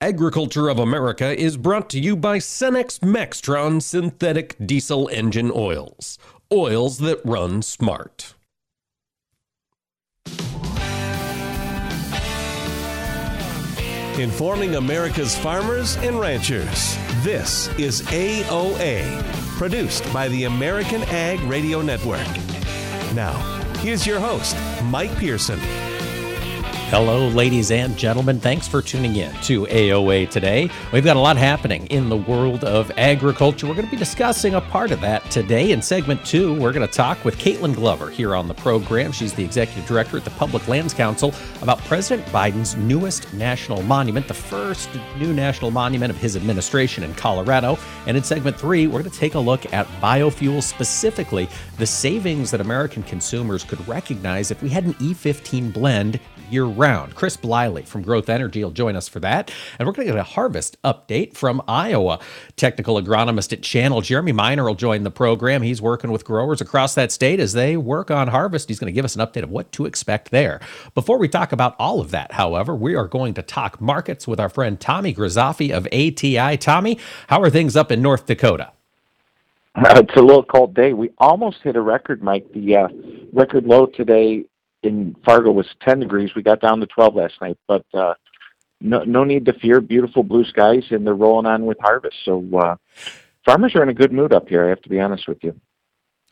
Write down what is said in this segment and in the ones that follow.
Agriculture of America is brought to you by Cenex Maxtron synthetic diesel engine oils. Oils that run smart. Informing America's farmers and ranchers. This is AOA, produced by the American Ag Radio Network. Now, here's your host, Mike Pearson. Hello, ladies and gentlemen. Thanks for tuning in to AOA today. We've got a lot happening in the world of agriculture. We're going to be discussing a part of that today. In segment two, we're going to talk with Kaitlynn Glover here on the program. She's the executive director at the Public Lands Council about President Biden's newest national monument, the first new national monument of his administration in Colorado. And in segment three, we're going to take a look at biofuels, specifically the savings that American consumers could recognize if we had an E15 blend year round. Chris Bliley from Growth Energy will join us for that. And we're going to get a harvest update from Iowa. Technical agronomist at Channel, Jeremy Miner, will join the program. He's working with growers across that state as they work on harvest. He's going to give us an update of what to expect there. Before we talk about all of that, however, we are going to talk markets with our friend Tommy Grisafi of ATI. Tommy, how are things up in North Dakota? Uh, it's a little cold day. We almost hit a record, Mike. The uh, record low today in Fargo was 10 degrees. We got down to 12 last night, but uh, no, no need to fear. Beautiful blue skies, and they're rolling on with harvest. So uh, farmers are in a good mood up here. I have to be honest with you.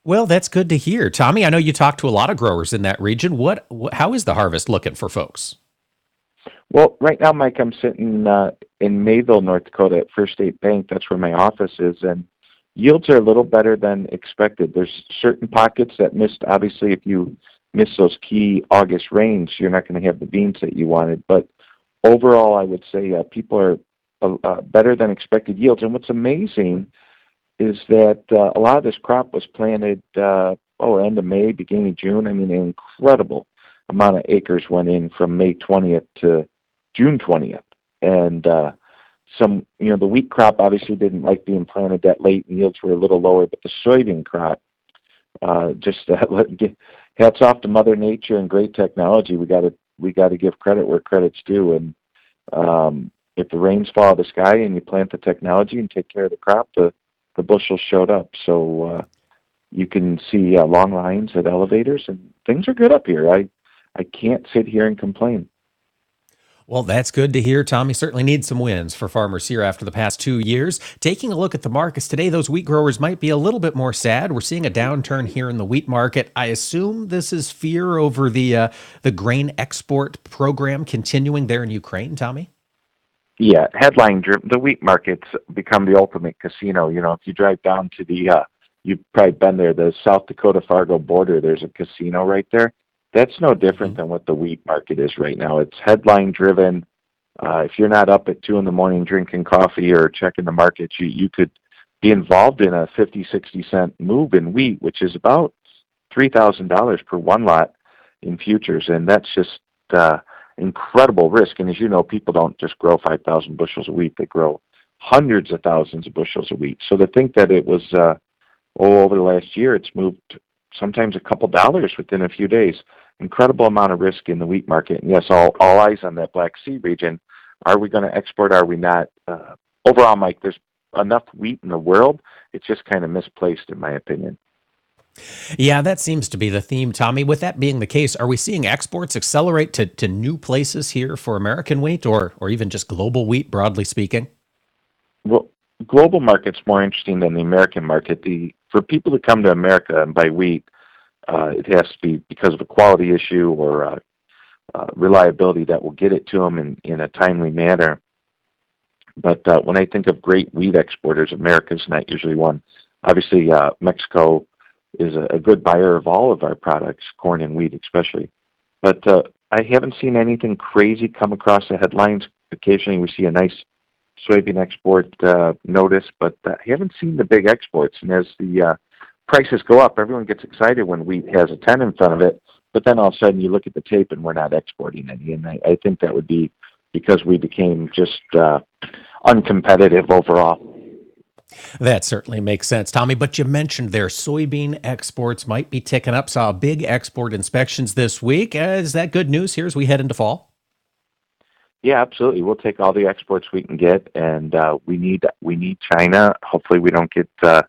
Well, that's good to hear, Tommy. I know you talk to a lot of growers in that region. What, how is the harvest looking for folks? Well, right now, Mike, I'm sitting uh, in Mayville, North Dakota, at First State Bank. That's where my office is, and yields are a little better than expected. There's certain pockets that missed. Obviously, if you miss those key August rains, you're not going to have the beans that you wanted. But overall, I would say uh, people are uh, uh, better than expected yields. And what's amazing is that uh, a lot of this crop was planted uh, oh end of May, beginning of June. I mean, an incredible amount of acres went in from May 20th to June 20th, and uh, some you know the wheat crop obviously didn't like being planted that late, and yields were a little lower. But the soybean crop uh, just uh, hats off to Mother Nature and great technology. We got to we got to give credit where credit's due. And um, if the rains fall out of the sky and you plant the technology and take care of the crop, the the bushels showed up. So uh, you can see uh, long lines at elevators, and things are good up here. I I can't sit here and complain. Well, that's good to hear. Tommy certainly needs some wins for farmers here after the past two years. Taking a look at the markets today, those wheat growers might be a little bit more sad. We're seeing a downturn here in the wheat market. I assume this is fear over the uh, the grain export program continuing there in Ukraine. Tommy. Yeah, headline driven. The wheat market's become the ultimate casino. You know, if you drive down to the, uh, you've probably been there, the South Dakota Fargo border. There's a casino right there that's no different mm-hmm. than what the wheat market is right now. It's headline driven. Uh, if you're not up at two in the morning drinking coffee or checking the markets, you, you could be involved in a 50, 60 cent move in wheat, which is about $3,000 per one lot in futures. And that's just uh, incredible risk. And as you know, people don't just grow 5,000 bushels of wheat, they grow hundreds of thousands of bushels of wheat. So to think that it was, uh, oh, over the last year, it's moved sometimes a couple dollars within a few days. Incredible amount of risk in the wheat market. And yes, all, all eyes on that Black Sea region. Are we going to export? Are we not? Uh, overall, Mike, there's enough wheat in the world. It's just kind of misplaced, in my opinion. Yeah, that seems to be the theme, Tommy. With that being the case, are we seeing exports accelerate to, to new places here for American wheat or, or even just global wheat, broadly speaking? Well, global market's more interesting than the American market. The for people to come to America and buy wheat, uh, it has to be because of a quality issue or uh, uh, reliability that will get it to them in, in a timely manner. But uh, when I think of great wheat exporters, America's not usually one. Obviously, uh, Mexico is a, a good buyer of all of our products, corn and wheat especially. But uh, I haven't seen anything crazy come across the headlines. Occasionally, we see a nice soybean export uh, notice, but uh, I haven't seen the big exports. And as the uh, prices go up, everyone gets excited when wheat has a 10 in front of it, but then all of a sudden you look at the tape and we're not exporting any. And I, I think that would be because we became just uh, uncompetitive overall. That certainly makes sense, Tommy. But you mentioned their soybean exports might be ticking up. Saw big export inspections this week. Uh, is that good news here as we head into fall? Yeah, absolutely. We'll take all the exports we can get, and uh, we need we need China. Hopefully, we don't get. Uh,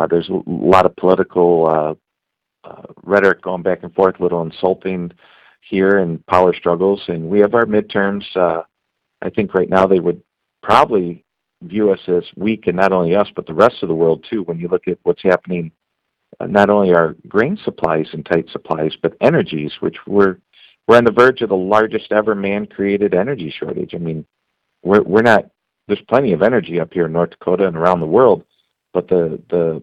uh, there's a lot of political uh, uh, rhetoric going back and forth, a little insulting here, and power struggles. And we have our midterms. Uh, I think right now they would probably view us as weak, and not only us, but the rest of the world too. When you look at what's happening, not only our grain supplies and tight supplies, but energies, which we're we're on the verge of the largest ever man-created energy shortage. I mean, we're we're not. There's plenty of energy up here in North Dakota and around the world, but the the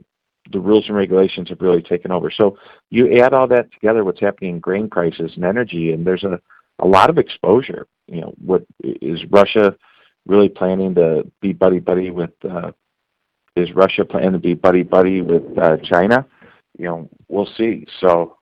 the rules and regulations have really taken over. So you add all that together, what's happening in grain prices and energy, and there's a a lot of exposure. You know, what is Russia really planning to be buddy buddy with? Uh, is Russia planning to be buddy buddy with uh, China? You know, we'll see. So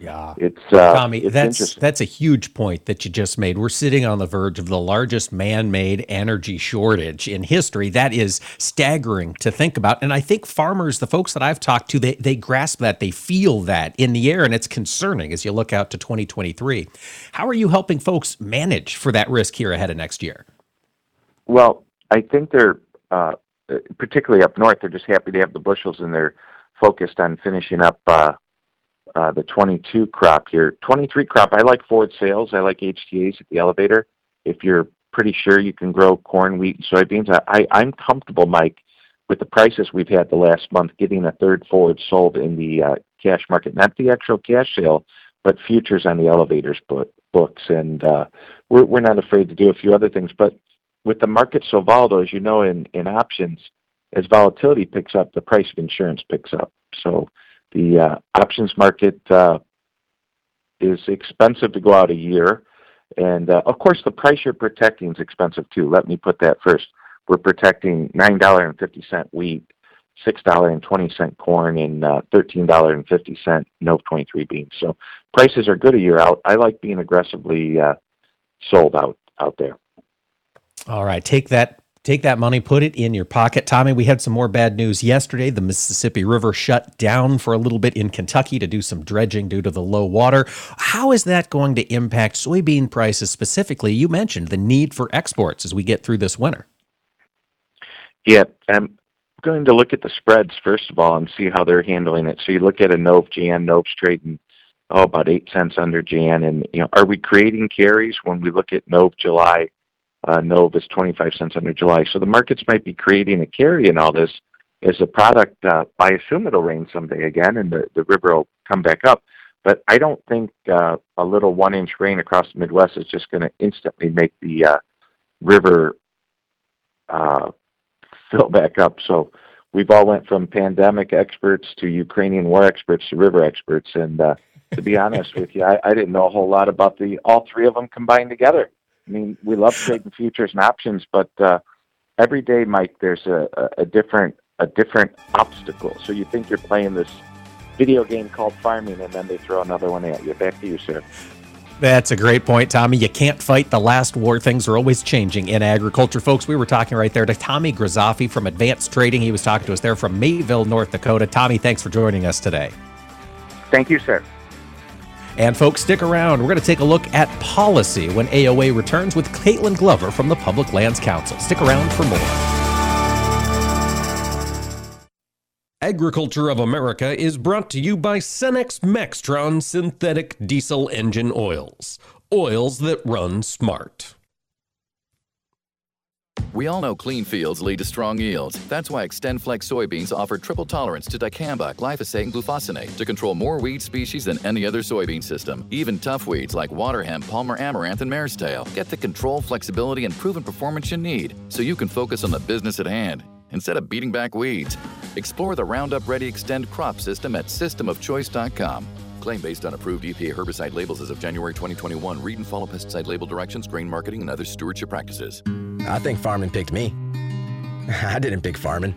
yeah, it's uh, Tommy. it's that's that's a huge point that you just made. We're sitting on the verge of the largest man-made energy shortage in history. That is staggering to think about. And I think farmers, the folks that I've talked to, they they grasp that, they feel that in the air, and it's concerning as you look out to 2023. How are you helping folks manage for that risk here ahead of next year? Well, I think they're uh, particularly up north. They're just happy to have the bushels, and they're focused on finishing up. Uh, uh, the 22 crop here. 23 crop, I like forward sales. I like HTAs at the elevator. If you're pretty sure you can grow corn, wheat, and soybeans, I, I, am comfortable, Mike, with the prices we've had the last month, getting a third forward sold in the uh, cash market, not the actual cash sale, but futures on the elevators book, books. And uh, we're, we're not afraid to do a few other things. But with the market so volatile, as you know, in, in options, as volatility picks up, the price of insurance picks up. So the uh, options market uh, is expensive to go out a year. And uh, of course, the price you're protecting is expensive too. Let me put that first. We're protecting $9.50 wheat, $6.20 corn, and uh, $13.50 Nov 23 beans. So prices are good a year out. I like being aggressively sold out out there. All right, take that Take that money, put it in your pocket. Tommy, we had some more bad news yesterday. The Mississippi River shut down for a little bit in Kentucky to do some dredging due to the low water. How is that going to impact soybean prices specifically? You mentioned the need for exports as we get through this winter. Yeah, I'm going to look at the spreads first of all and see how they're handling it. So you look at a Nov Jan, Nov's trading oh about eight cents under Jan, and you know, are we creating carries when we look at Nov July? Uh, Nov is 25 cents under July. So the markets might be creating a carry in all this as a product. Uh, I assume it'll rain someday again, and the, the river will come back up. But I don't think uh, a little one-inch rain across the Midwest is just going to instantly make the uh, river uh, fill back up. So we've all went from pandemic experts to Ukrainian war experts to river experts, and uh, to be honest with you, I, I didn't know a whole lot about the all three of them combined together. I mean, we love trading futures and options, but uh, every day, Mike, there's a, a, a different a different obstacle. So you think you're playing this video game called farming, and then they throw another one at you. Back to you, sir. That's a great point, Tommy. You can't fight the last war. Things are always changing in agriculture. Folks, we were talking right there to Tommy Grisafi from Advanced Trading. He was talking to us there from Mayville, North Dakota. Tommy, thanks for joining us today. Thank you, sir. And folks, stick around. We're going to take a look at policy when AOA returns with Kaitlynn Glover from the Public Lands Council. Stick around for more. Agriculture of America is brought to you by Cenex Maxtron synthetic diesel engine oils. Oils that run smart. We all know clean fields lead to strong yields. That's why XtendFlex soybeans offer triple tolerance to dicamba, glyphosate, and glufosinate to control more weed species than any other soybean system. Even tough weeds like water hemp, Palmer amaranth, and mare's tail get the control, flexibility, and proven performance you need so you can focus on the business at hand instead of beating back weeds. Explore the Roundup Ready Xtend crop system at systemofchoice.com. Claim based on approved EPA herbicide labels as of January 2021. Read and follow pesticide label directions, grain marketing, and other stewardship practices. I think farming picked me. I didn't pick farming.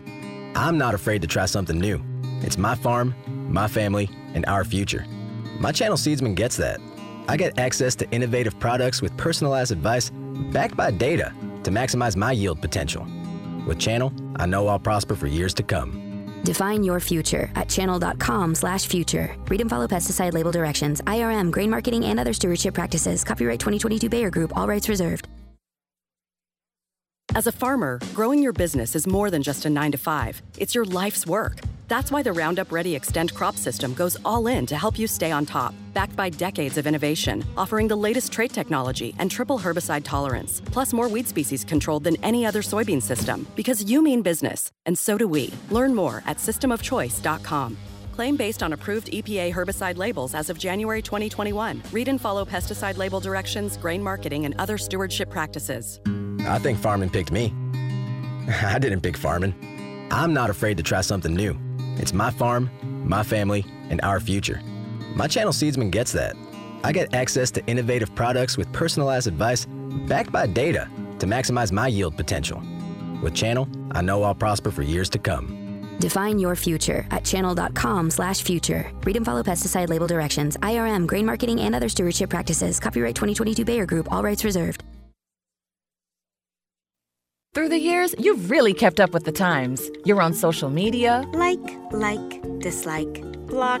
I'm not afraid to try something new. It's my farm, my family, and our future. My channel Seedsman gets that. I get access to innovative products with personalized advice backed by data to maximize my yield potential. With Channel, I know I'll prosper for years to come. Define your future at channel.com slash future. Read and follow pesticide label directions, IRM, grain marketing, and other stewardship practices. Copyright 2022 Bayer Group, all rights reserved. As a farmer, growing your business is more than just a 9 to 5. It's your life's work. That's why the Roundup Ready Xtend crop system goes all in to help you stay on top. Backed by decades of innovation, offering the latest trait technology and triple herbicide tolerance, plus more weed species controlled than any other soybean system. Because you mean business, and so do we. Learn more at systemofchoice.com. Claim based on approved EPA herbicide labels as of January 2021. Read and follow pesticide label directions, grain marketing, and other stewardship practices. I think farming picked me. I didn't pick farming. I'm not afraid to try something new. It's my farm, my family, and our future. My channel Seedsman gets that. I get access to innovative products with personalized advice backed by data to maximize my yield potential. With Channel, I know I'll prosper for years to come. Define your future at channel.com slash future. Read and follow pesticide label directions, IRM, grain marketing, and other stewardship practices. Copyright 2022 Bayer Group, all rights reserved. Through the years, you've really kept up with the times. You're on social media. Like, like, dislike, block.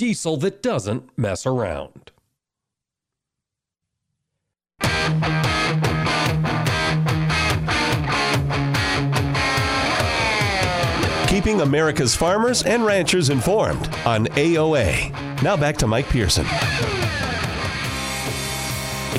Diesel that doesn't mess around. Keeping America's farmers and ranchers informed on AOA. Now back to Mike Pearson.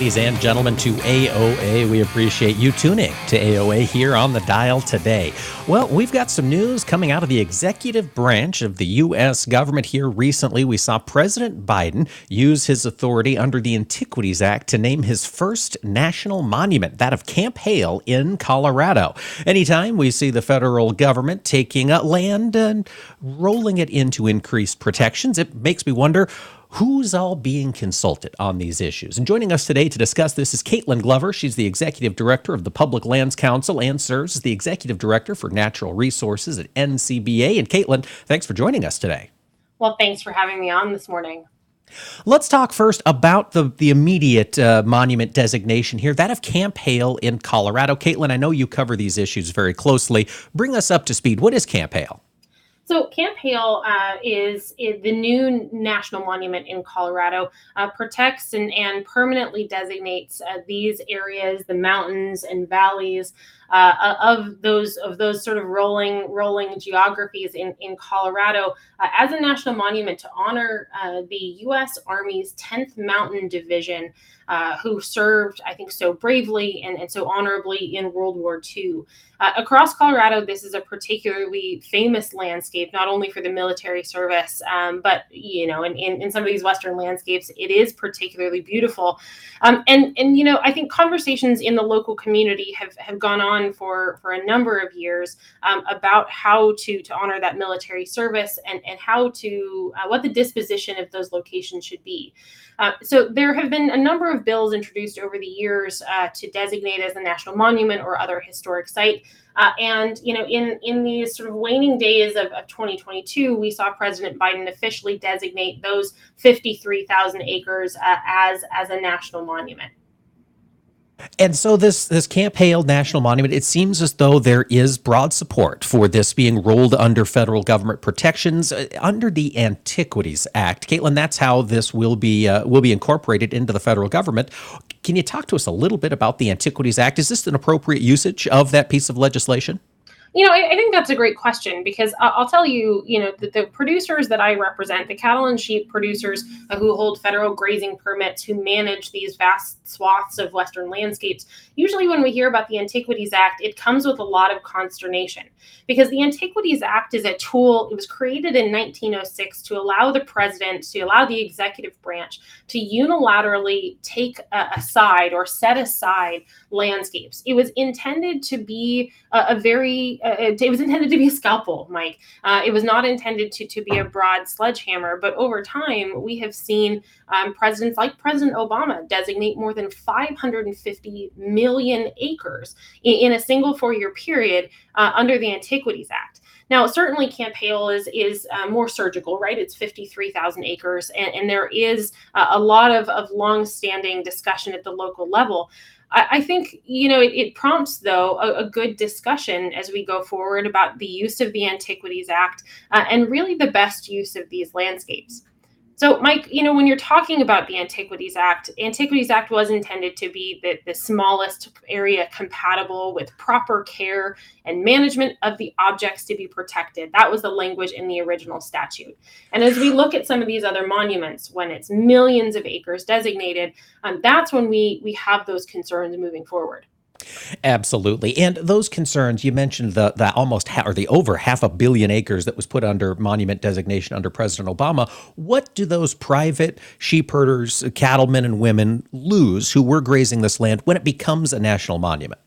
Ladies and gentlemen, to AOA, we appreciate you tuning to AOA here on the dial today. Well, we've got some news coming out of the executive branch of the U.S. government here recently. We saw President Biden use his authority under the Antiquities Act to name his first national monument, that of Camp Hale in Colorado. Anytime we see the federal government taking land and rolling it into increased protections, it makes me wonder who's all being consulted on these issues. And joining us today to discuss this is Kaitlynn Glover. She's the executive director of the Public Lands Council and serves as the executive director for natural resources at NCBA. And Kaitlynn, thanks for joining us today. Well, thanks for having me on this morning. Let's talk first about the, the immediate uh, monument designation here, that of Camp Hale in Colorado. Kaitlynn, I know you cover these issues very closely. Bring us up to speed. What is Camp Hale? So Camp Hale uh, is, is, the new national monument in Colorado. Uh, protects and, and permanently designates uh, these areas, the mountains and valleys uh, of those of those sort of rolling rolling geographies in in Colorado uh, as a national monument to honor uh, the U.S. Army's 10th Mountain Division, uh, who served, I think, so bravely and, and so honorably in World War II. Uh, across Colorado, this is a particularly famous landscape, not only for the military service, um, but you know, in, in, in, some of these Western landscapes, it is particularly beautiful. Um, and and you know, I think conversations in the local community have have gone on for for a number of years um, about how to to honor that military service and and how to uh, what the disposition of those locations should be. Uh, so there have been a number of bills introduced over the years uh, to designate as a national monument or other historic site. Uh, and you know, in in these sort of waning days of, of 2022, we saw President Biden officially designate those 53,000 acres uh, as as a national monument. And so this this Camp Hale National Monument, it seems as though there is broad support for this being rolled under federal government protections uh, under the Antiquities Act. Kaitlynn, that's how this will be uh, will be incorporated into the federal government. Can you talk to us a little bit about the Antiquities Act? Is this an appropriate usage of that piece of legislation? You know, I, I, think that's a great question because I'll tell you, you know, the, the, producers that I represent, the cattle and sheep producers who hold federal grazing permits, who manage these vast swaths of Western landscapes, usually when we hear about the Antiquities Act, it comes with a lot of consternation because the Antiquities Act is a tool, it was created in 1906 to allow the president, to allow the executive branch to unilaterally take a, a or set aside landscapes. It was intended to be a, a very uh, it was intended to be a scalpel, Mike. Uh, it was not intended to, to be a broad sledgehammer. But over time, we have seen um, presidents like President Obama designate more than 550 million acres in, in a single four year period uh, under the Antiquities Act. Now, certainly Camp Hale is is uh, more surgical, right? It's 53,000 acres, and, and there is uh, a lot of, of long-standing discussion at the local level. I, I think you know it, it prompts though a, a, good discussion as we go forward about the use of the Antiquities Act uh, and really the best use of these landscapes. So, Mike, you know, when you're talking about the Antiquities Act, Antiquities Act was intended to be the, the smallest area compatible with proper care and management of the objects to be protected. That was the language in the original statute. And as we look at some of these other monuments, when it's millions of acres designated, um, that's when we we have those concerns moving forward. Absolutely. And those concerns, you mentioned the, the almost ha- or the over half a billion acres that was put under monument designation under President Obama. What do those private sheep herders, cattlemen, and women lose who were grazing this land when it becomes a national monument?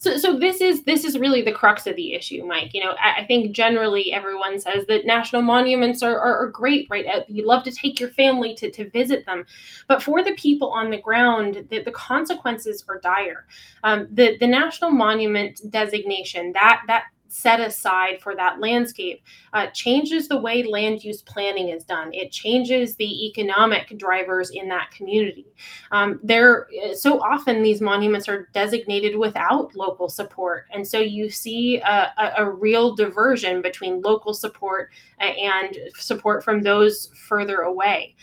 So, so this is this is really the crux of the issue, Mike. You know, I, I think generally everyone says that national monuments are, are, are, great, right? Uh, you love to take your family to, to visit them, but for the people on the ground, the, the consequences are dire. Um, the the national monument designation that that set aside for that landscape uh, changes the way land use planning is done. It changes the economic drivers in that community. Um, there, so often these monuments are designated without local support, and so you see a, a, a real diversion between local support and support from those further away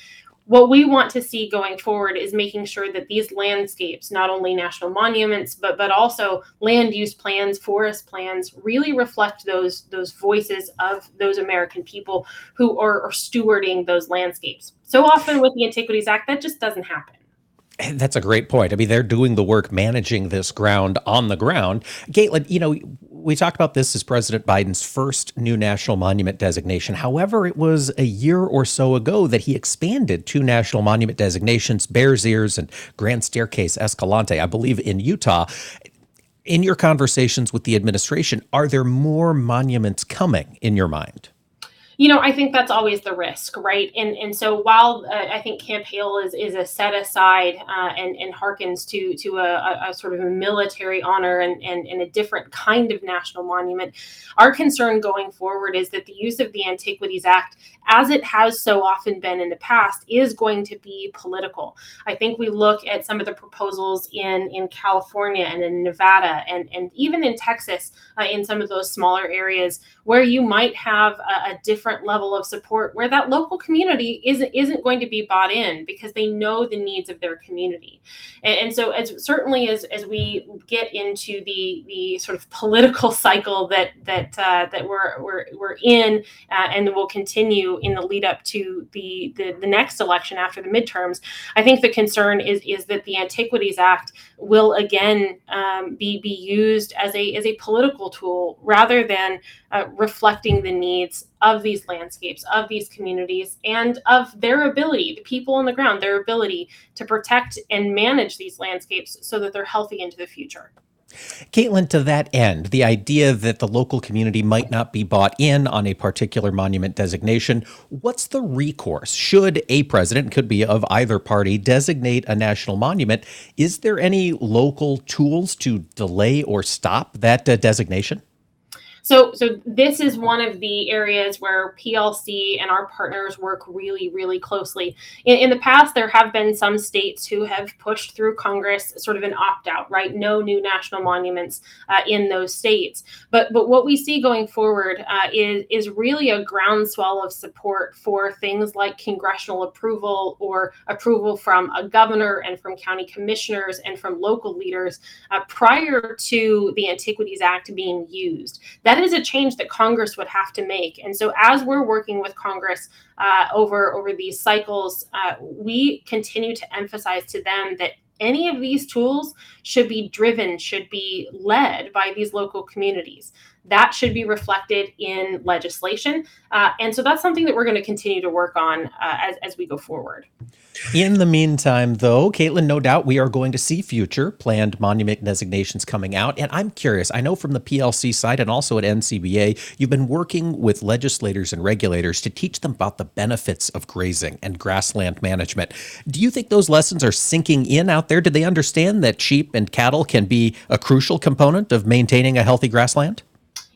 what we want to see going forward is making sure that these landscapes not only national monuments but but also land use plans forest plans really reflect those those voices of those american people who are, are stewarding those landscapes so often with the antiquities act that just doesn't happen that's a great point. I mean, they're doing the work managing this ground on the ground. Kaitlynn, you know, we talked about this as President Biden's first new national monument designation. However, it was a year or so ago that he expanded two national monument designations, Bears Ears and Grand Staircase Escalante, I believe in Utah. In your conversations with the administration, are there more monuments coming in your mind? You know, I think that's always the risk, right? And and so while uh, I think Camp Hale is is a set aside uh, and and harkens to to a, a, sort of a military honor and, and and a different kind of national monument, our concern going forward is that the use of the Antiquities Act, as it has so often been in the past, is going to be political. I think we look at some of the proposals in in California and in Nevada and and even in Texas, uh, in some of those smaller areas where you might have a, a different different level of support where that local community isn't isn't going to be bought in because they know the needs of their community. And, and so as certainly as as we get into the the sort of political cycle that that uh, that we're we're, we're in uh, and will continue in the lead up to the, the the next election after the midterms i think the concern is is that the antiquities act will again um, be be used as a as a political tool rather than uh, reflecting the needs of these landscapes, of these communities, and of their ability, the people on the ground, their ability to protect and manage these landscapes so that they're healthy into the future. Kaitlynn, to that end, the idea that the local community might not be bought in on a particular monument designation, what's the recourse? Should a president, could be of either party, designate a national monument, is there any local tools to delay or stop that uh, designation? So, so this is one of the areas where PLC and our partners work really, really closely. In, in the past, there have been some states who have pushed through Congress sort of an opt-out, right? No new national monuments uh, in those states. But, but what we see going forward uh, is is really a groundswell of support for things like congressional approval or approval from a governor and from county commissioners and from local leaders uh, prior to the Antiquities Act being used. That is a change that Congress would have to make. And so, as we're working with Congress uh, over over these cycles, uh, we continue to emphasize to them that any of these tools should be driven, should be led by these local communities that should be reflected in legislation. Uh, and so that's something that we're going to continue to work on uh, as, as we go forward. In the meantime, though, Kaitlynn, no doubt we are going to see future planned monument designations coming out. And I'm curious, I know from the PLC side and also at NCBA, you've been working with legislators and regulators to teach them about the benefits of grazing and grassland management. Do you think those lessons are sinking in out there? Do they understand that sheep and cattle can be a crucial component of maintaining a healthy grassland?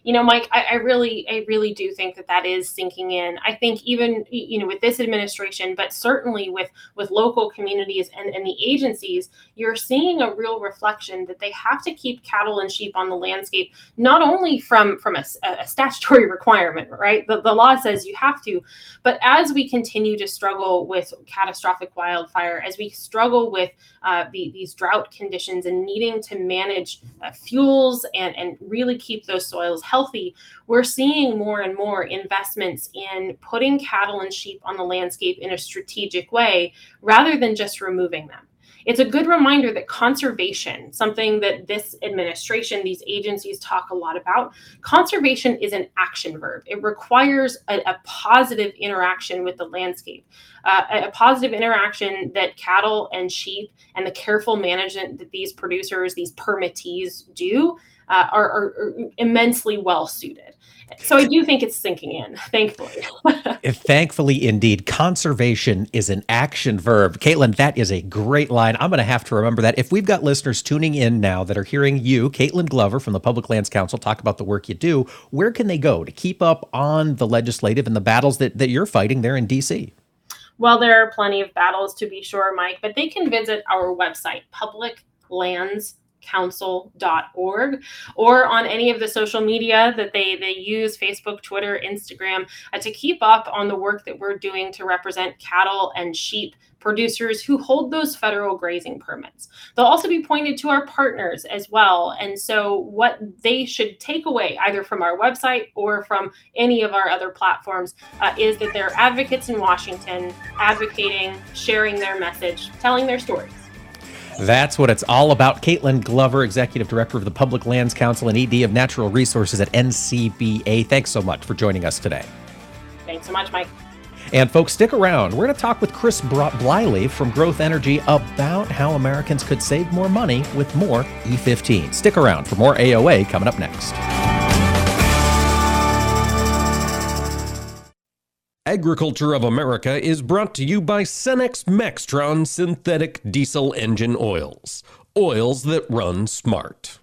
You know, Mike, I, I, really, I really do think that that is sinking in. I think even, you know, with this administration, but certainly with with local communities and, and the agencies, you're seeing a real reflection that they have to keep cattle and sheep on the landscape, not only from from a, a statutory requirement, right? The, the law says you have to, but as we continue to struggle with catastrophic wildfire, as we struggle with uh, the, these drought conditions and needing to manage uh, fuels and and really keep those soils healthy, we're seeing more and more investments in putting cattle and sheep on the landscape in a strategic way rather than just removing them it's a good reminder that conservation, something that this administration, these agencies talk a lot about, conservation is an action verb. It requires a, a positive interaction with the landscape, uh, a, positive interaction that cattle and sheep and the careful management that these producers, these permittees do uh, are, are, immensely well suited. So I do think it's sinking in, thankfully. thankfully, indeed. Conservation is an action verb. Kaitlynn, that is a great line. I'm going to have to remember that. If we've got listeners tuning in now that are hearing you, Kaitlynn Glover from the Public Lands Council, talk about the work you do, where can they go to keep up on the legislative and the battles that, that you're fighting there in D.C.? Well, there are plenty of battles to be sure, Mike, but they can visit our website, Public Lands council.org or on any of the social media that they they use facebook twitter instagram uh, to keep up on the work that we're doing to represent cattle and sheep producers who hold those federal grazing permits they'll also be pointed to our partners as well and so what they should take away either from our website or from any of our other platforms uh, is that they're advocates in washington advocating sharing their message telling their stories that's what it's all about. Kaitlynn Glover, Executive Director of the Public Lands Council and ED of Natural Resources at NCBA. Thanks so much for joining us today. Thanks so much, Mike. And folks, stick around. We're going to talk with Chris Bliley from Growth Energy about how Americans could save more money with more E15. Stick around for more AOA coming up next. Agriculture of America is brought to you by Cenex Maxtron synthetic diesel engine oils. Oils that run smart.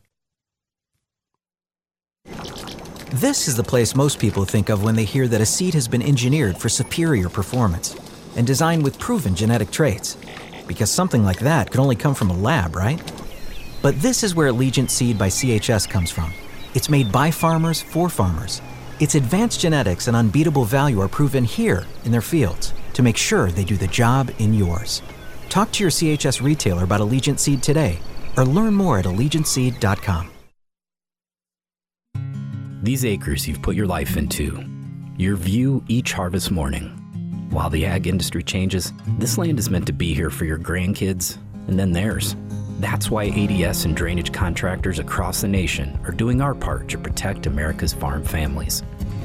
This is the place most people think of when they hear that a seed has been engineered for superior performance and designed with proven genetic traits. Because something like that could only come from a lab, right? But this is where Allegiant Seed by CHS comes from. It's made by farmers for farmers its advanced genetics and unbeatable value are proven here in their fields to make sure they do the job in yours. Talk to your CHS retailer about Allegiant Seed today or learn more at AllegiantSeed.com. These acres you've put your life into, your view each harvest morning. While the ag industry changes, this land is meant to be here for your grandkids and then theirs. That's why ADS and drainage contractors across the nation are doing our part to protect America's farm families.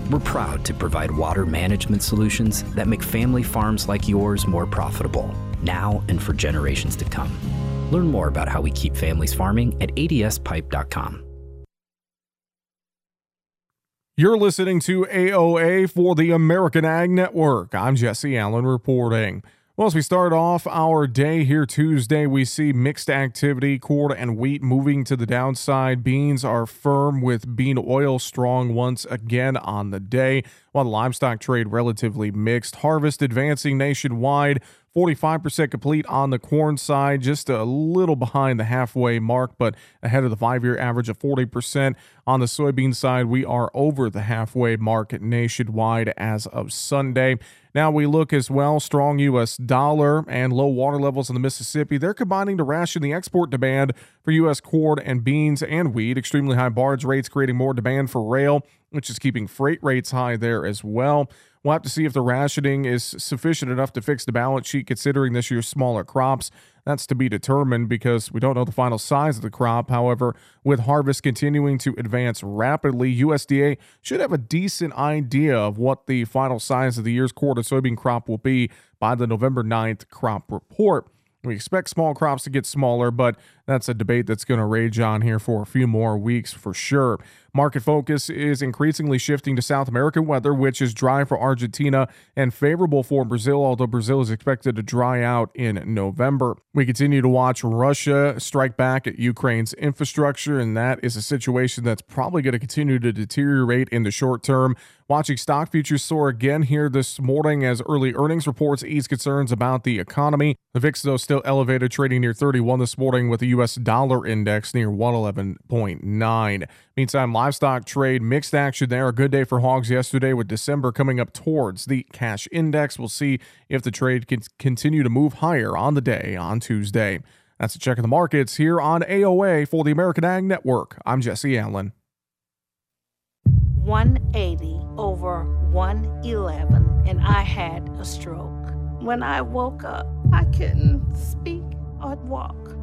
We're proud to provide water management solutions that make family farms like yours more profitable, now and for generations to come. Learn more about how we keep families farming at adspipe.com. You're listening to AOA for the American Ag Network. I'm Jesse Allen reporting. Well, as we start off our day here Tuesday, we see mixed activity. Corn and wheat moving to the downside. Beans are firm with bean oil strong once again on the day, while the livestock trade relatively mixed. Harvest advancing nationwide. 45% complete on the corn side, just a little behind the halfway mark, but ahead of the five year average of 40%. On the soybean side, we are over the halfway mark nationwide as of Sunday. Now we look as well, strong U.S. dollar and low water levels in the Mississippi. They're combining to ration the export demand for U.S. corn and beans and wheat. Extremely high barge rates creating more demand for rail, which is keeping freight rates high there as well. We'll have to see if the rationing is sufficient enough to fix the balance sheet considering this year's smaller crops. That's to be determined because we don't know the final size of the crop. However, with harvest continuing to advance rapidly, USDA should have a decent idea of what the final size of the year's and soybean crop will be by the November 9th crop report. We expect small crops to get smaller, but that's a debate that's going to rage on here for a few more weeks for sure. Market focus is increasingly shifting to South American weather, which is dry for Argentina and favorable for Brazil, although Brazil is expected to dry out in November. We continue to watch Russia strike back at Ukraine's infrastructure, and that is a situation that's probably going to continue to deteriorate in the short term. Watching stock futures soar again here this morning as early earnings reports ease concerns about the economy. The VIX, though, still elevated, trading near 31 this morning with the U.S. dollar index near 111.9. Meantime, livestock trade mixed action there. A good day for hogs yesterday with December coming up towards the cash index. We'll see if the trade can continue to move higher on the day on Tuesday. That's a check of the markets here on AOA for the American Ag Network. I'm Jesse Allen. 180 over 111, and I had a stroke. When I woke up, I couldn't speak or walk.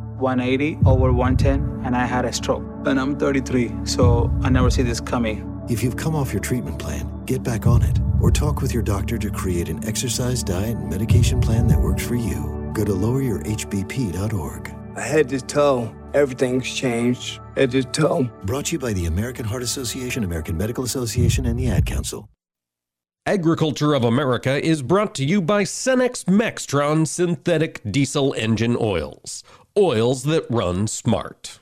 180 over 110, and I had a stroke. And I'm 33, so I never see this coming. If you've come off your treatment plan, get back on it or talk with your doctor to create an exercise, diet, and medication plan that works for you. Go to loweryourhbp.org. Head to toe, everything's changed. Head to toe. Brought to you by the American Heart Association, American Medical Association, and the Ad Council. Agriculture of America is brought to you by Cenex Maxtron synthetic diesel engine oils. Oils that run smart.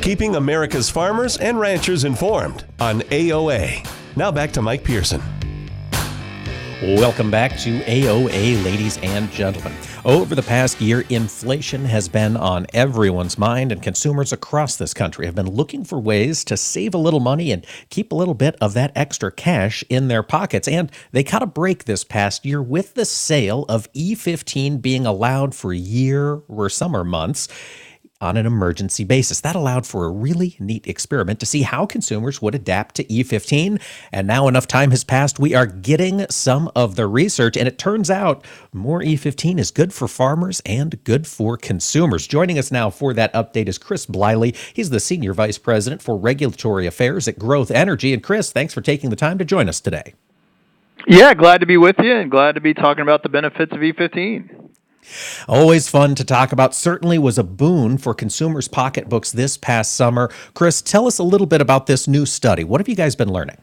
Keeping America's farmers and ranchers informed on AOA. Now back to Mike Pearson. Welcome back to AOA, ladies and gentlemen. Over the past year, inflation has been on everyone's mind, and consumers across this country have been looking for ways to save a little money and keep a little bit of that extra cash in their pockets. And they caught a break this past year with the sale of E15 being allowed for year or summer months on an emergency basis. That allowed for a really neat experiment to see how consumers would adapt to E15. And now enough time has passed, we are getting some of the research, and it turns out more E15 is good for farmers and good for consumers. Joining us now for that update is Chris Bliley. He's the Senior Vice President for Regulatory Affairs at Growth Energy. And Chris, thanks for taking the time to join us today. Yeah, glad to be with you and glad to be talking about the benefits of E15. Always fun to talk about. Certainly was a boon for consumers' pocketbooks this past summer. Chris, tell us a little bit about this new study. What have you guys been learning?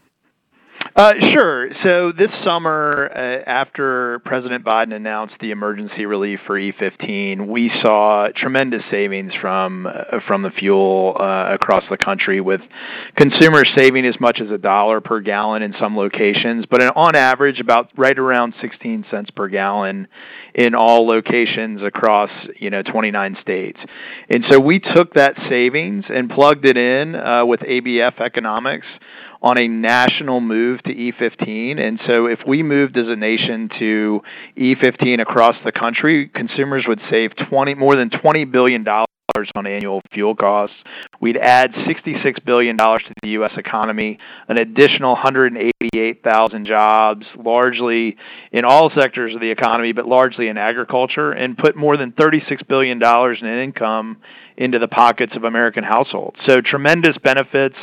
Uh, sure. So this summer, uh, after President Biden announced the emergency relief for E15, we saw tremendous savings from uh, from the fuel uh, across the country, with consumers saving as much as a dollar per gallon in some locations, but on average, about right around 16 cents per gallon in all locations across you know 29 states. And so we took that savings and plugged it in uh, with ABF Economics on a national move to E15. And so if we moved as a nation to E15 across the country, consumers would save 20 more than 20 billion dollars on annual fuel costs. We'd add $66 billion to the U.S. economy, an additional 188,000 jobs, largely in all sectors of the economy, but largely in agriculture, and put more than $36 billion in income into the pockets of American households. So tremendous benefits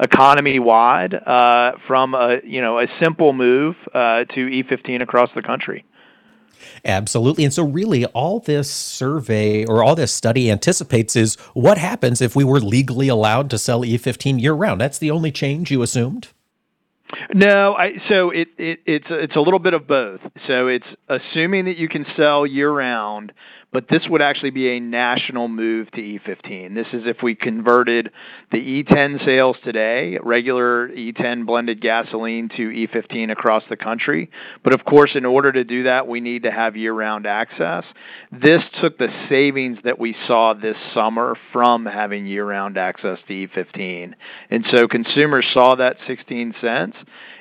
economy-wide uh, from a you know a simple move uh, to E15 across the country. Absolutely. And so, really, all this survey or all this study anticipates is what happens if we were legally allowed to sell E15 year round. That's the only change you assumed? No, I, so it, it it's it's a little bit of both. So it's assuming that you can sell year round, but this would actually be a national move to E15. This is if we converted the E10 sales today, regular E10 blended gasoline to E15 across the country. But of course, in order to do that, we need to have year-round access. This took the savings that we saw this summer from having year-round access to E15. And so consumers saw that 16 cents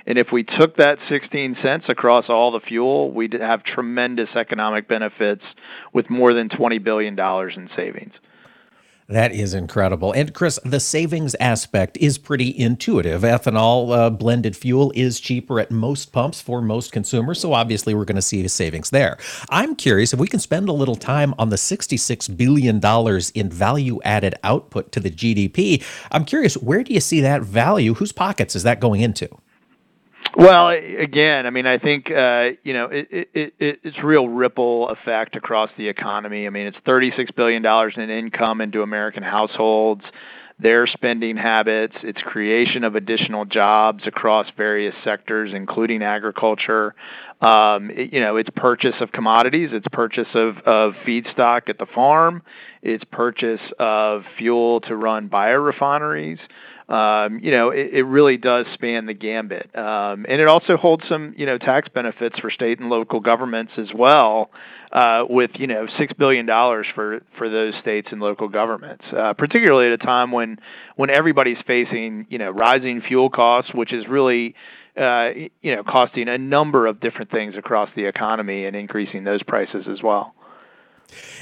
and if we took that 16 cents across all the fuel, we'd have tremendous economic benefits with more than $20 billion in savings. That is incredible. And Chris, the savings aspect is pretty intuitive. Ethanol uh, blended fuel is cheaper at most pumps for most consumers, so obviously we're going to see savings there. I'm curious if we can spend a little time on the $66 billion in value added output to the GDP. I'm curious, where do you see that value? Whose pockets is that going into? Well, again, I mean, I think uh, you know it, it, it, it's real ripple effect across the economy. I mean, it's thirty-six billion dollars in income into American households, their spending habits, its creation of additional jobs across various sectors, including agriculture. Um, it, you know, its purchase of commodities, its purchase of, of feedstock at the farm, its purchase of fuel to run biorefineries um, you know, it, it really does span the gambit. Um, and it also holds some, you know, tax benefits for state and local governments as well, uh, with, you know, $6 billion for, for those states and local governments, uh, particularly at a time when, when everybody's facing, you know, rising fuel costs, which is really, uh, you know, costing a number of different things across the economy and increasing those prices as well.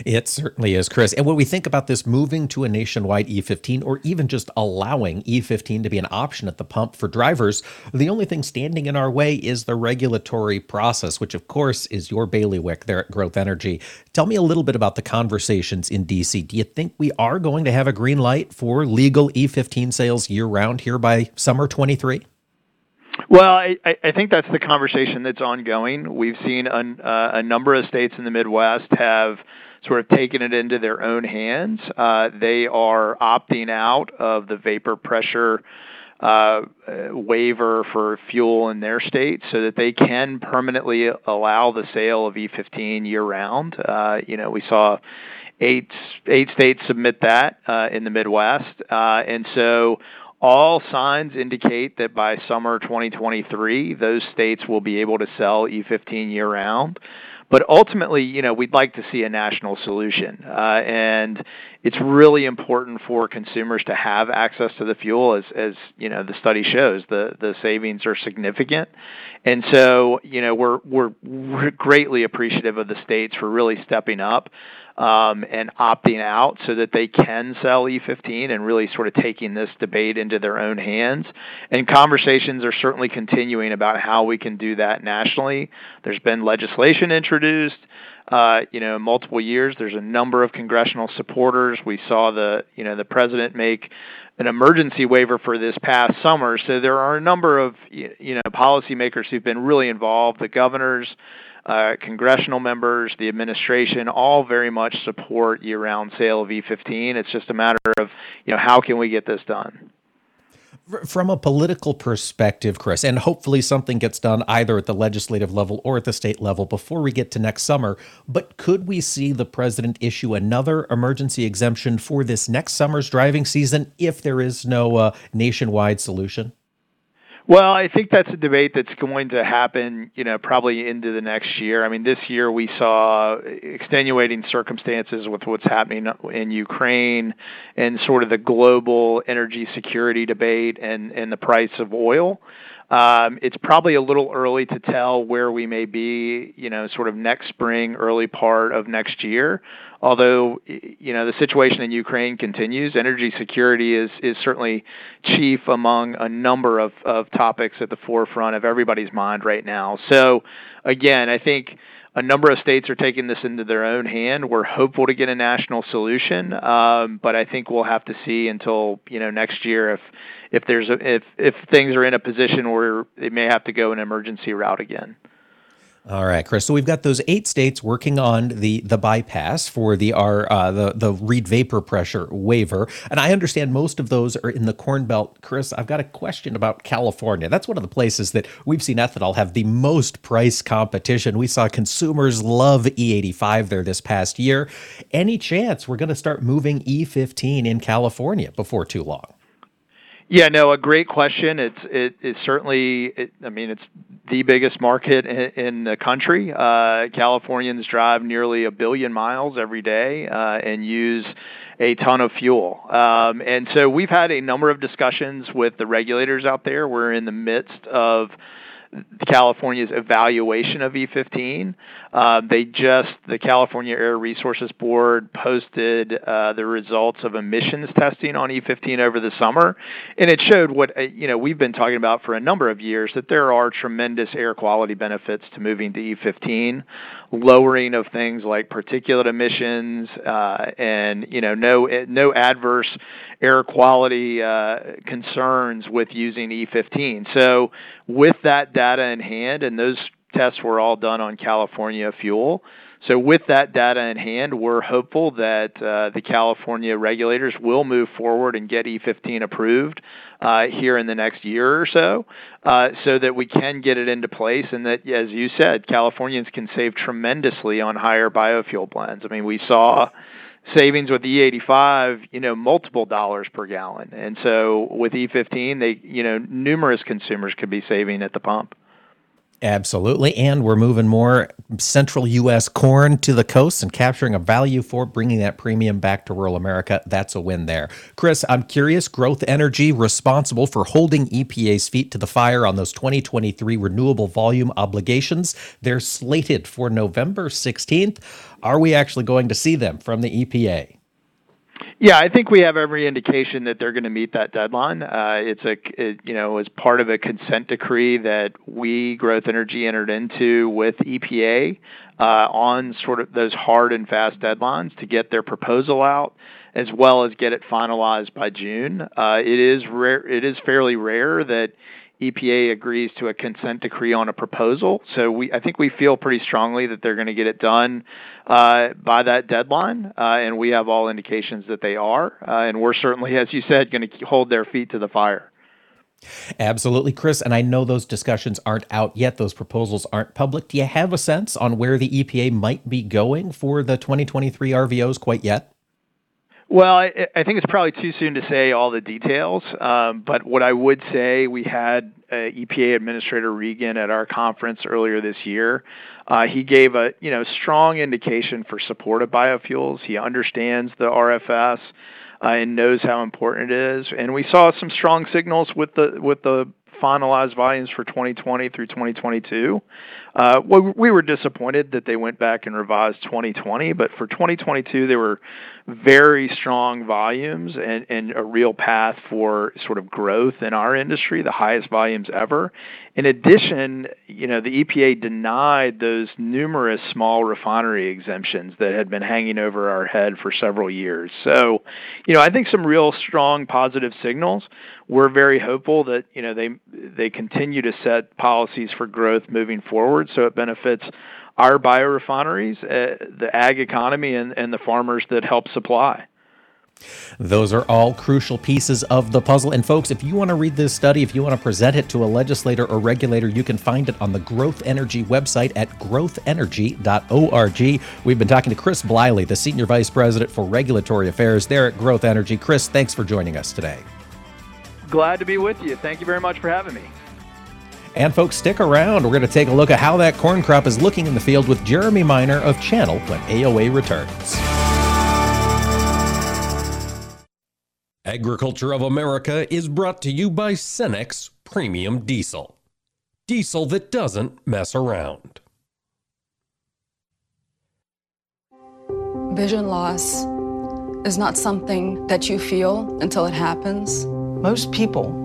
It certainly is, Chris. And when we think about this moving to a nationwide E15 or even just allowing E15 to be an option at the pump for drivers, the only thing standing in our way is the regulatory process, which of course is your bailiwick there at Growth Energy. Tell me a little bit about the conversations in DC. Do you think we are going to have a green light for legal E15 sales year round here by summer 23? Well, I, I think that's the conversation that's ongoing. We've seen a, uh, a number of states in the Midwest have sort of taken it into their own hands. Uh, they are opting out of the vapor pressure uh, waiver for fuel in their state so that they can permanently allow the sale of E15 year round. Uh, you know, we saw eight eight states submit that uh, in the Midwest, uh, and so all signs indicate that by summer 2023, those states will be able to sell E15 year round. But ultimately, you know, we'd like to see a national solution, uh, and it's really important for consumers to have access to the fuel. As, as you know, the study shows, the the savings are significant, and so you know, we're we're, we're greatly appreciative of the states for really stepping up um, and opting out so that they can sell E15 and really sort of taking this debate into their own hands. And conversations are certainly continuing about how we can do that nationally. There's been legislation introduced. Uh, you know, multiple years. There's a number of congressional supporters. We saw the, you know, the president make an emergency waiver for this past summer. So there are a number of, you know, policymakers who've been really involved. The governors, uh, congressional members, the administration, all very much support year-round sale of E15. It's just a matter of, you know, how can we get this done? From a political perspective, Chris, and hopefully something gets done either at the legislative level or at the state level before we get to next summer, but could we see the president issue another emergency exemption for this next summer's driving season if there is no uh, nationwide solution? Well, I think that's a debate that's going to happen, you know, probably into the next year. I mean, this year we saw extenuating circumstances with what's happening in Ukraine and sort of the global energy security debate and, and the price of oil. Um, it's probably a little early to tell where we may be, you know, sort of next spring, early part of next year. Although, you know, the situation in Ukraine continues, energy security is certainly chief among a number of, topics at the forefront of everybody's mind right now. So, again, I think a number of states are taking this into their own hand. We're hopeful to get a national solution, um, but I think we'll have to see until you know next year if there's a, if if things are in a position where they may have to go an emergency route again. All right, Chris. So we've got those eight states working on the the bypass for the our uh, the the Reid vapor pressure waiver, and I understand most of those are in the Corn Belt. Chris, I've got a question about California. That's one of the places that we've seen ethanol have the most price competition. We saw consumers love E85 there this past year. Any chance we're going to start moving E15 in California before too long? Yeah, no, a great question. It's it, it's certainly, it, I mean, it's the biggest market in, in the country. Uh, Californians drive nearly a billion miles every day uh, and use a ton of fuel. Um, and so we've had a number of discussions with the regulators out there. We're in the midst of California's evaluation of E15. Uh, they just, the California Air Resources Board posted uh, the results of emissions testing on E15 over the summer, and it showed what uh, you know we've been talking about for a number of years that there are tremendous air quality benefits to moving to E15, lowering of things like particulate emissions, uh, and you know no no adverse air quality uh, concerns with using E15. So with that data in hand, and those tests were all done on California fuel. So, with that data in hand, we're hopeful that uh, the California regulators will move forward and get E15 approved uh, here in the next year or so, uh, so that we can get it into place. And that, as you said, Californians can save tremendously on higher biofuel blends. I mean, we saw savings with E85, you know, multiple dollars per gallon. And so with E15, they, you know, numerous consumers could be saving at the pump. Absolutely. And we're moving more central U.S. corn to the coast and capturing a value for bringing that premium back to rural America. That's a win there. Chris, I'm curious Growth Energy responsible for holding EPA's feet to the fire on those 2023 renewable volume obligations. They're slated for November 16th. Are we actually going to see them from the EPA? Yeah, I think we have every indication that they're going to meet that deadline. Uh, it's a, it, you know, as part of a consent decree that we, Growth Energy, entered into with EPA uh, on sort of those hard and fast deadlines to get their proposal out, as well as get it finalized by June. Uh, it is rare. It is fairly rare that EPA agrees to a consent decree on a proposal. So we, I think we feel pretty strongly that they're going to get it done uh, by that deadline, uh, and we have all indications that they are. Uh, and we're certainly, as you said, going to hold their feet to the fire. Absolutely, Chris. And I know those discussions aren't out yet. Those proposals aren't public. Do you have a sense on where the EPA might be going for the 2023 RVOs quite yet? Well, I, I think it's probably too soon to say all the details. Um, but what I would say, we had uh, EPA Administrator Regan at our conference earlier this year. Uh, he gave a you know strong indication for support of biofuels. He understands the RFS. Uh, and knows how important it is, and we saw some strong signals with the with the finalized volumes for 2020 through 2022. Uh, we were disappointed that they went back and revised 2020, but for 2022, there were very strong volumes and, and a real path for sort of growth in our industry, the highest volumes ever. In addition, you know, the EPA denied those numerous small refinery exemptions that had been hanging over our head for several years. So, you know, I think some real strong positive signals. We're very hopeful that, you know, they they continue to set policies for growth moving forward so it benefits our biorefineries, uh, the ag economy and, and the farmers that help supply. Those are all crucial pieces of the puzzle. And folks, if you want to read this study, if you want to present it to a legislator or regulator, you can find it on the Growth Energy website at growthenergy.org. We've been talking to Chris Bliley, the Senior Vice President for Regulatory Affairs there at Growth Energy. Chris, thanks for joining us today. Glad to be with you. Thank you very much for having me. And folks, stick around. We're going to take a look at how that corn crop is looking in the field with Jeremy Miner of Channel when AOA returns. Agriculture of America is brought to you by Cenex Premium Diesel. diesel that doesn't mess around. Vision loss is not something that you feel until it happens. Most people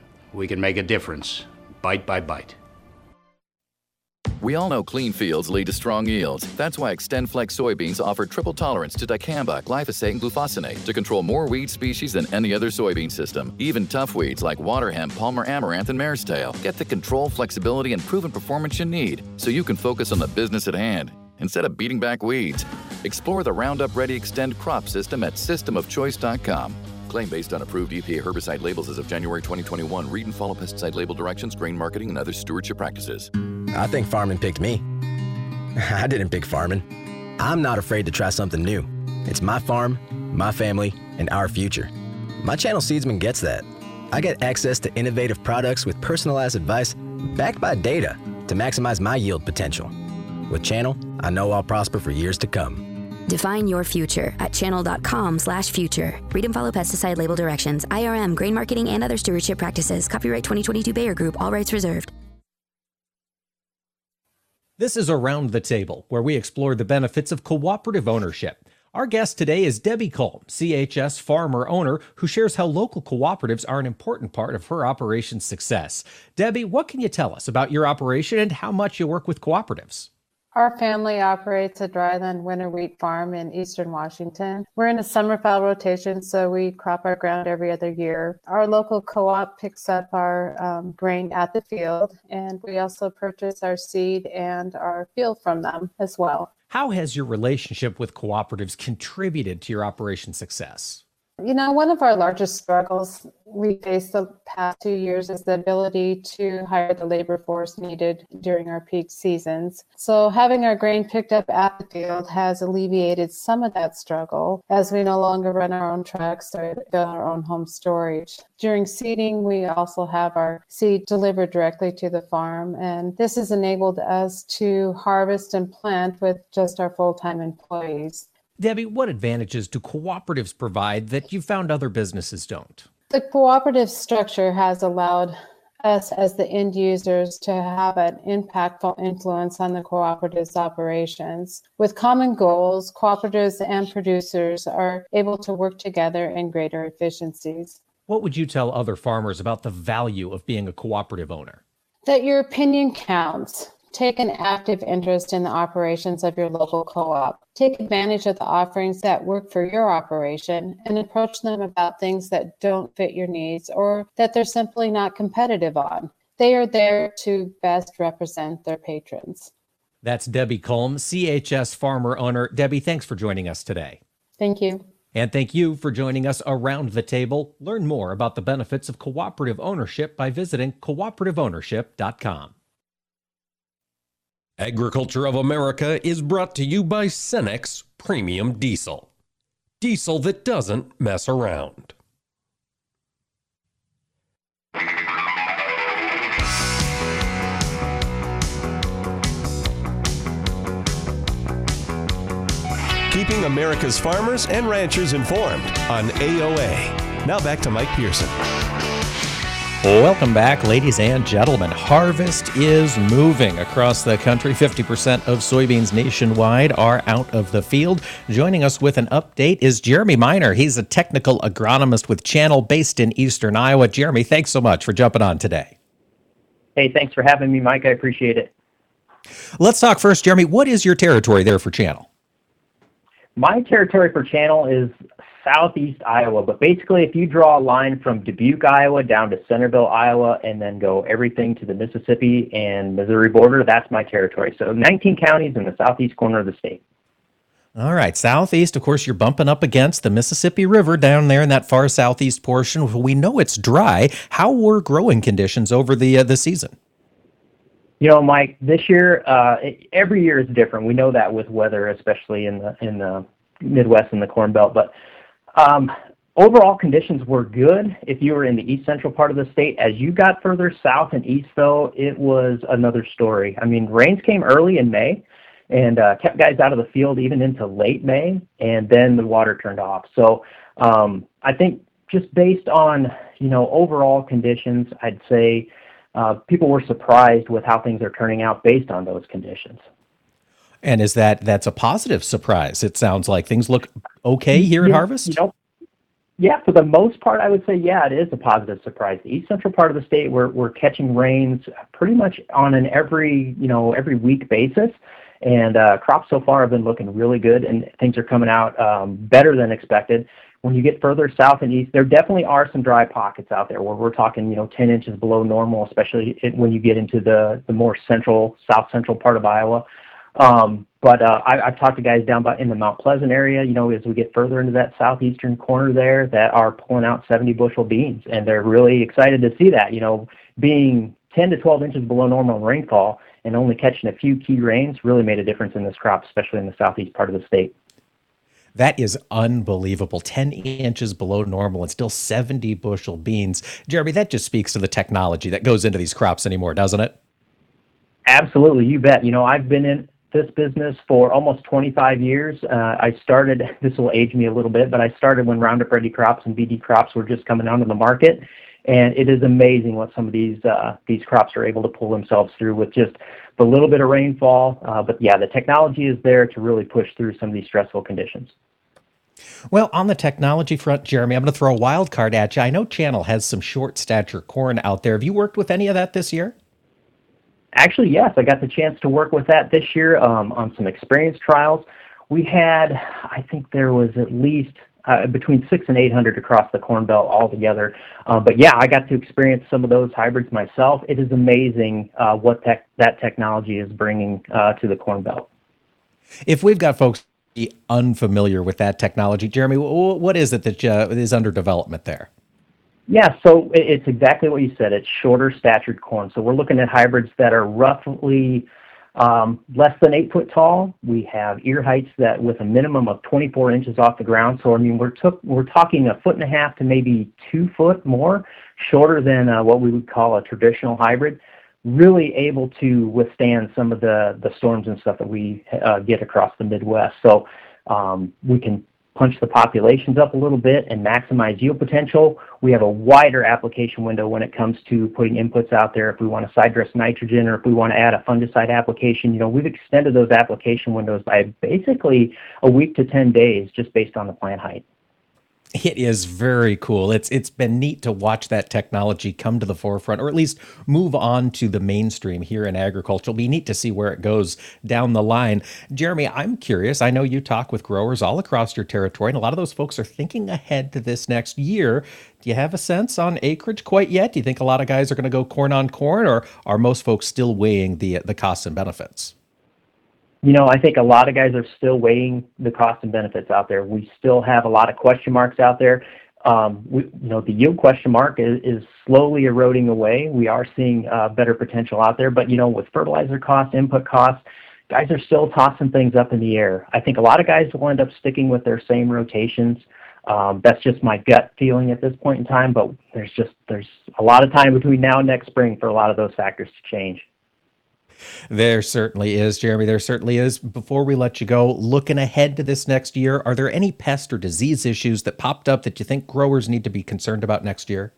we can make a difference, bite by bite. We all know clean fields lead to strong yields. That's why XtendFlex soybeans offer triple tolerance to dicamba, glyphosate, and glufosinate to control more weed species than any other soybean system. Even tough weeds like water hemp, palmer amaranth, and mare's tail get the control, flexibility, and proven performance you need so you can focus on the business at hand instead of beating back weeds. Explore the Roundup Ready Xtend crop system at systemofchoice.com. Claim based on approved EPA herbicide labels as of January 2021. Read and follow pesticide label directions, grain marketing, and other stewardship practices. I think farming picked me. I didn't pick farming. I'm not afraid to try something new. It's my farm, my family, and our future. My channel Seedsman gets that. I get access to innovative products with personalized advice backed by data to maximize my yield potential. With Channel, I know I'll prosper for years to come. Define your future at channel.com slash future. Read and follow pesticide label directions, IRM, grain marketing, and other stewardship practices. Copyright 2022 Bayer Group, all rights reserved. This is Around the Table, where we explore the benefits of cooperative ownership. Our guest today is Debbie Culm, CHS farmer owner, who shares how local cooperatives are an important part of her operation's success. Debbie, what can you tell us about your operation and how much you work with cooperatives? Our family operates a dryland winter wheat farm in eastern Washington. We're in a summer fall rotation, so we crop our ground every other year. Our local co op picks up our um, grain at the field, and we also purchase our seed and our field from them as well. How has your relationship with cooperatives contributed to your operation success? You know, one of our largest struggles we faced the past two years is the ability to hire the labor force needed during our peak seasons. So, having our grain picked up at the field has alleviated some of that struggle as we no longer run our own trucks or build our own home storage. During seeding, we also have our seed delivered directly to the farm, and this has enabled us to harvest and plant with just our full time employees. Debbie, what advantages do cooperatives provide that you found other businesses don't? The cooperative structure has allowed us as the end users to have an impactful influence on the cooperative's operations. With common goals, cooperatives and producers are able to work together in greater efficiencies. What would you tell other farmers about the value of being a cooperative owner? That your opinion counts. Take an active interest in the operations of your local co op. Take advantage of the offerings that work for your operation and approach them about things that don't fit your needs or that they're simply not competitive on. They are there to best represent their patrons. That's Debbie Culm, CHS farmer owner. Debbie, thanks for joining us today. Thank you. And thank you for joining us around the table. Learn more about the benefits of cooperative ownership by visiting cooperativeownership.com. Agriculture of America is brought to you by Cenex Premium Diesel. Diesel that doesn't mess around. Keeping America's farmers and ranchers informed on AOA. Now back to Mike Pearson. Welcome back, ladies and gentlemen. Harvest is moving across the country. 50% of soybeans nationwide are out of the field. Joining us with an update is Jeremy Miner. He's a technical agronomist with Channel based in eastern Iowa. Jeremy, thanks so much for jumping on today. Hey, thanks for having me, Mike. I appreciate it. Let's talk first, Jeremy. What is your territory there for Channel? My territory for Channel is southeast Iowa, but basically, if you draw a line from Dubuque, Iowa, down to Centerville, Iowa, and then go everything to the Mississippi and Missouri border, that's my territory. So 19 counties in the southeast corner of the state. All right, southeast, of course, you're bumping up against the Mississippi River down there in that far southeast portion. We know it's dry. How were growing conditions over the uh, the season? You know, Mike, this year, uh, every year is different. We know that with weather, especially in the in the Midwest and the Corn Belt. But um, overall conditions were good if you were in the east central part of the state. As you got further south and east, though, it was another story. I mean, rains came early in May and uh, kept guys out of the field even into late May, and then the water turned off. So um, I think just based on you know overall conditions, I'd say uh, people were surprised with how things are turning out based on those conditions. And is that that's a positive surprise? It sounds like things look okay here yeah, at Harvest. You know, yeah, for the most part, I would say yeah, it is a positive surprise. The east central part of the state, we're we're catching rains pretty much on an every you know every week basis, and uh, crops so far have been looking really good, and things are coming out um, better than expected. When you get further south and east, there definitely are some dry pockets out there where we're talking, you know, 10 inches below normal, especially when you get into the, the more central, south central part of Iowa. Um, but uh, I, I've talked to guys down by in the Mount Pleasant area, you know, as we get further into that southeastern corner there, that are pulling out 70 bushel beans, and they're really excited to see that. You know, being 10 to 12 inches below normal rainfall and only catching a few key rains really made a difference in this crop, especially in the southeast part of the state. That is unbelievable. 10 inches below normal and still 70 bushel beans. Jeremy, that just speaks to the technology that goes into these crops anymore, doesn't it? Absolutely, you bet. You know, I've been in this business for almost 25 years. Uh, I started, this will age me a little bit, but I started when Roundup Ready crops and Bt crops were just coming onto the market. And it is amazing what some of these uh, these crops are able to pull themselves through with just the little bit of rainfall. Uh, but yeah, the technology is there to really push through some of these stressful conditions. Well, on the technology front, Jeremy, I'm going to throw a wild card at you. I know Channel has some short stature corn out there. Have you worked with any of that this year? Actually, yes. I got the chance to work with that this year um, on some experience trials. We had, I think there was at least uh, between six and eight hundred across the Corn Belt altogether. Uh, but yeah, I got to experience some of those hybrids myself. It is amazing uh, what tech, that technology is bringing uh, to the Corn Belt. If we've got folks unfamiliar with that technology, Jeremy, what is it that uh, is under development there? Yeah, so it's exactly what you said. It's shorter statured corn. So we're looking at hybrids that are roughly um, less than eight foot tall. We have ear heights that with a minimum of 24 inches off the ground. So I mean, we're took we're talking a foot and a half to maybe two foot more shorter than uh, what we would call a traditional hybrid. Really able to withstand some of the the storms and stuff that we uh, get across the Midwest. So um, we can punch the populations up a little bit and maximize yield potential. We have a wider application window when it comes to putting inputs out there. If we want to side dress nitrogen or if we want to add a fungicide application, you know, we've extended those application windows by basically a week to 10 days just based on the plant height. It is very cool. It's it's been neat to watch that technology come to the forefront, or at least move on to the mainstream here in agriculture. It'll be neat to see where it goes down the line. Jeremy, I'm curious. I know you talk with growers all across your territory, and a lot of those folks are thinking ahead to this next year. Do you have a sense on acreage quite yet? Do you think a lot of guys are going to go corn on corn, or are most folks still weighing the the costs and benefits? You know, I think a lot of guys are still weighing the cost and benefits out there. We still have a lot of question marks out there. Um, we, you know, the yield question mark is, is slowly eroding away. We are seeing uh, better potential out there, but you know, with fertilizer costs, input costs, guys are still tossing things up in the air. I think a lot of guys will end up sticking with their same rotations. Um, that's just my gut feeling at this point in time, but there's just there's a lot of time between now and next spring for a lot of those factors to change. There certainly is, Jeremy. There certainly is. Before we let you go, looking ahead to this next year, are there any pest or disease issues that popped up that you think growers need to be concerned about next year?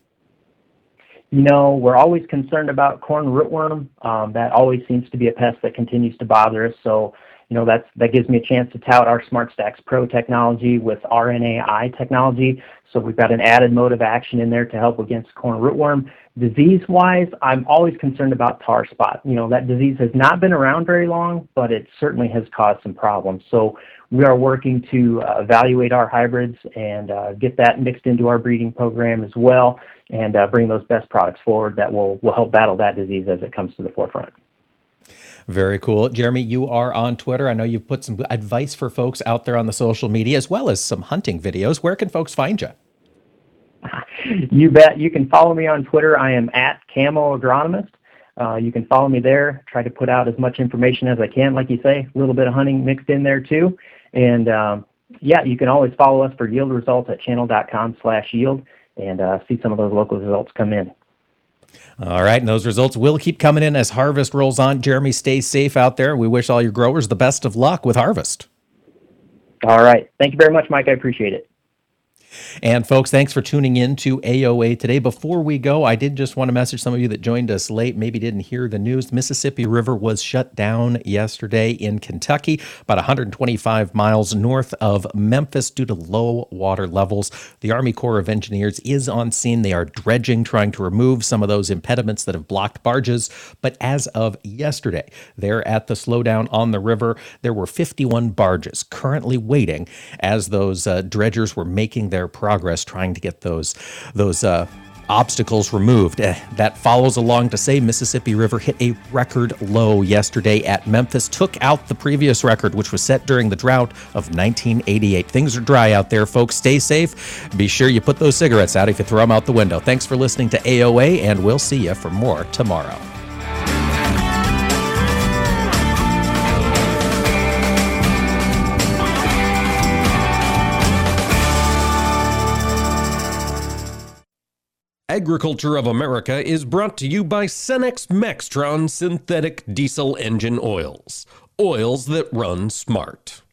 You know, we're always concerned about corn rootworm. Um, that always seems to be a pest that continues to bother us. So, you know, that's, that gives me a chance to tout our SmartStax Pro technology with RNAi technology. So we've got an added mode of action in there to help against corn rootworm. Disease-wise, I'm always concerned about tar spot. You know, that disease has not been around very long, but it certainly has caused some problems. So we are working to uh, evaluate our hybrids and uh, get that mixed into our breeding program as well and uh, bring those best products forward that will, will help battle that disease as it comes to the forefront. Very cool. Jeremy, you are on Twitter. I know you've put some advice for folks out there on the social media as well as some hunting videos. Where can folks find you? you bet. You can follow me on Twitter. I am at Camo Agronomist. Uh, you can follow me there. Try to put out as much information as I can, like you say, a little bit of hunting mixed in there too. And um, yeah, you can always follow us for yield results at channel.com slash yield and uh, see some of those local results come in. All right, and those results will keep coming in as harvest rolls on. Jeremy, stay safe out there. We wish all your growers the best of luck with harvest. All right. Thank you very much, Mike. I appreciate it. And folks, thanks for tuning in to AOA today. Before we go, I did just want to message some of you that joined us late, maybe didn't hear the news. Mississippi River was shut down yesterday in Kentucky, about 125 miles north of Memphis due to low water levels. The Army Corps of Engineers is on scene. They are dredging, trying to remove some of those impediments that have blocked barges. But as of yesterday, there at the slowdown on the river, there were 51 barges currently waiting as those uh, dredgers were making their their progress trying to get those those uh, obstacles removed. Uh, that follows along to say Mississippi River hit a record low yesterday at Memphis, took out the previous record, which was set during the drought of 1988. Things are dry out there, folks. Stay safe. Be sure you put those cigarettes out if you throw them out the window. Thanks for listening to AOA, and we'll see you for more tomorrow. Agriculture of America is brought to you by Cenex Maxtron synthetic diesel engine oils. Oils that run smart.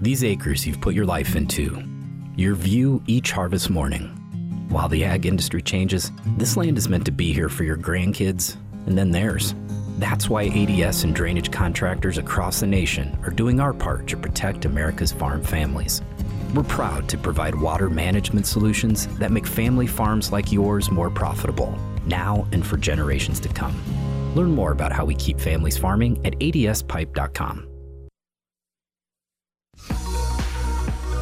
These acres you've put your life into, your view each harvest morning. While the ag industry changes, this land is meant to be here for your grandkids and then theirs. That's why ADS and drainage contractors across the nation are doing our part to protect America's farm families. We're proud to provide water management solutions that make family farms like yours more profitable, now and for generations to come. Learn more about how we keep families farming at adspipe.com.